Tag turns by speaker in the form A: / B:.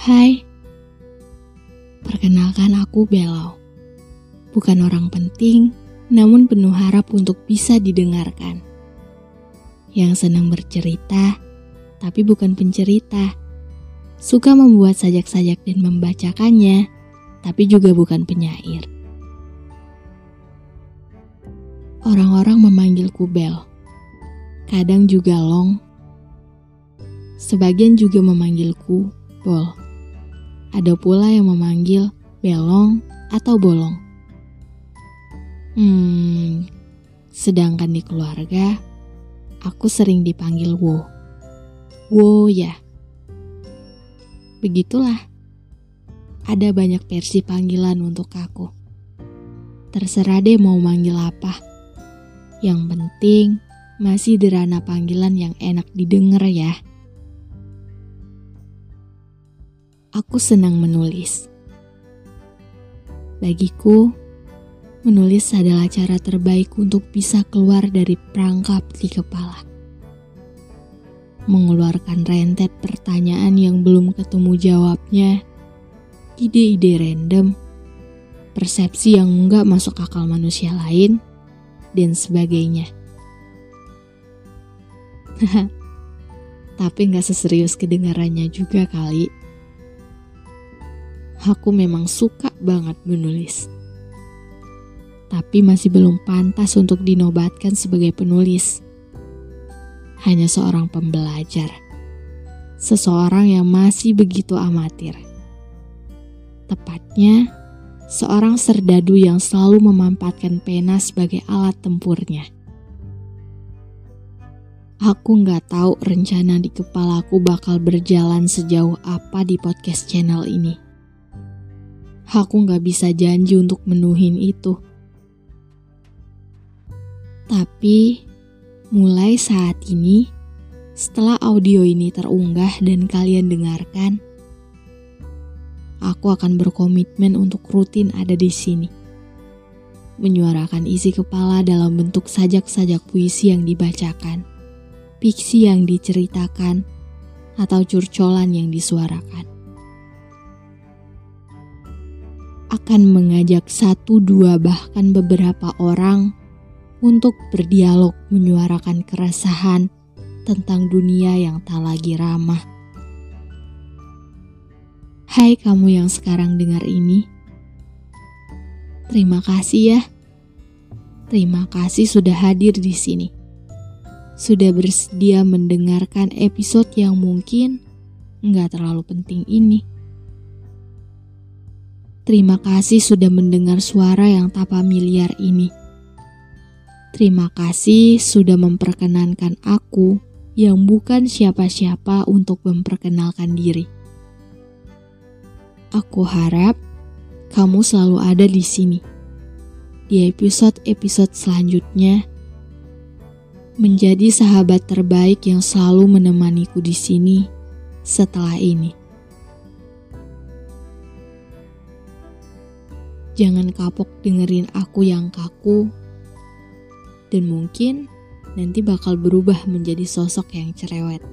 A: Hai, perkenalkan aku Belau. Bukan orang penting, namun penuh harap untuk bisa didengarkan. Yang senang bercerita, tapi bukan pencerita. Suka membuat sajak-sajak dan membacakannya, tapi juga bukan penyair. Orang-orang memanggilku Bel. Kadang juga Long. Sebagian juga memanggilku Bol. Ada pula yang memanggil Belong atau Bolong. Hmm, sedangkan di keluarga, aku sering dipanggil Wo. Wo ya. Begitulah. Ada banyak versi panggilan untuk aku. Terserah deh mau manggil apa. Yang penting masih derana panggilan yang enak didengar ya. Aku senang menulis. Bagiku, menulis adalah cara terbaik untuk bisa keluar dari perangkap di kepala. Mengeluarkan rentet pertanyaan yang belum ketemu jawabnya, ide-ide random, persepsi yang enggak masuk akal manusia lain, dan sebagainya. Tapi nggak seserius kedengarannya juga kali aku memang suka banget menulis. Tapi masih belum pantas untuk dinobatkan sebagai penulis. Hanya seorang pembelajar. Seseorang yang masih begitu amatir. Tepatnya, seorang serdadu yang selalu memanfaatkan pena sebagai alat tempurnya. Aku nggak tahu rencana di kepalaku bakal berjalan sejauh apa di podcast channel ini aku nggak bisa janji untuk menuhin itu. Tapi, mulai saat ini, setelah audio ini terunggah dan kalian dengarkan, aku akan berkomitmen untuk rutin ada di sini. Menyuarakan isi kepala dalam bentuk sajak-sajak puisi yang dibacakan, fiksi yang diceritakan, atau curcolan yang disuarakan. Akan mengajak satu, dua, bahkan beberapa orang untuk berdialog menyuarakan keresahan tentang dunia yang tak lagi ramah. Hai kamu yang sekarang dengar ini. Terima kasih ya. Terima kasih sudah hadir di sini. Sudah bersedia mendengarkan episode yang mungkin nggak terlalu penting ini. Terima kasih sudah mendengar suara yang tak familiar ini. Terima kasih sudah memperkenankan aku yang bukan siapa-siapa untuk memperkenalkan diri. Aku harap kamu selalu ada di sini. Di episode-episode selanjutnya, menjadi sahabat terbaik yang selalu menemaniku di sini setelah ini. Jangan kapok dengerin aku yang kaku. Dan mungkin nanti bakal berubah menjadi sosok yang cerewet.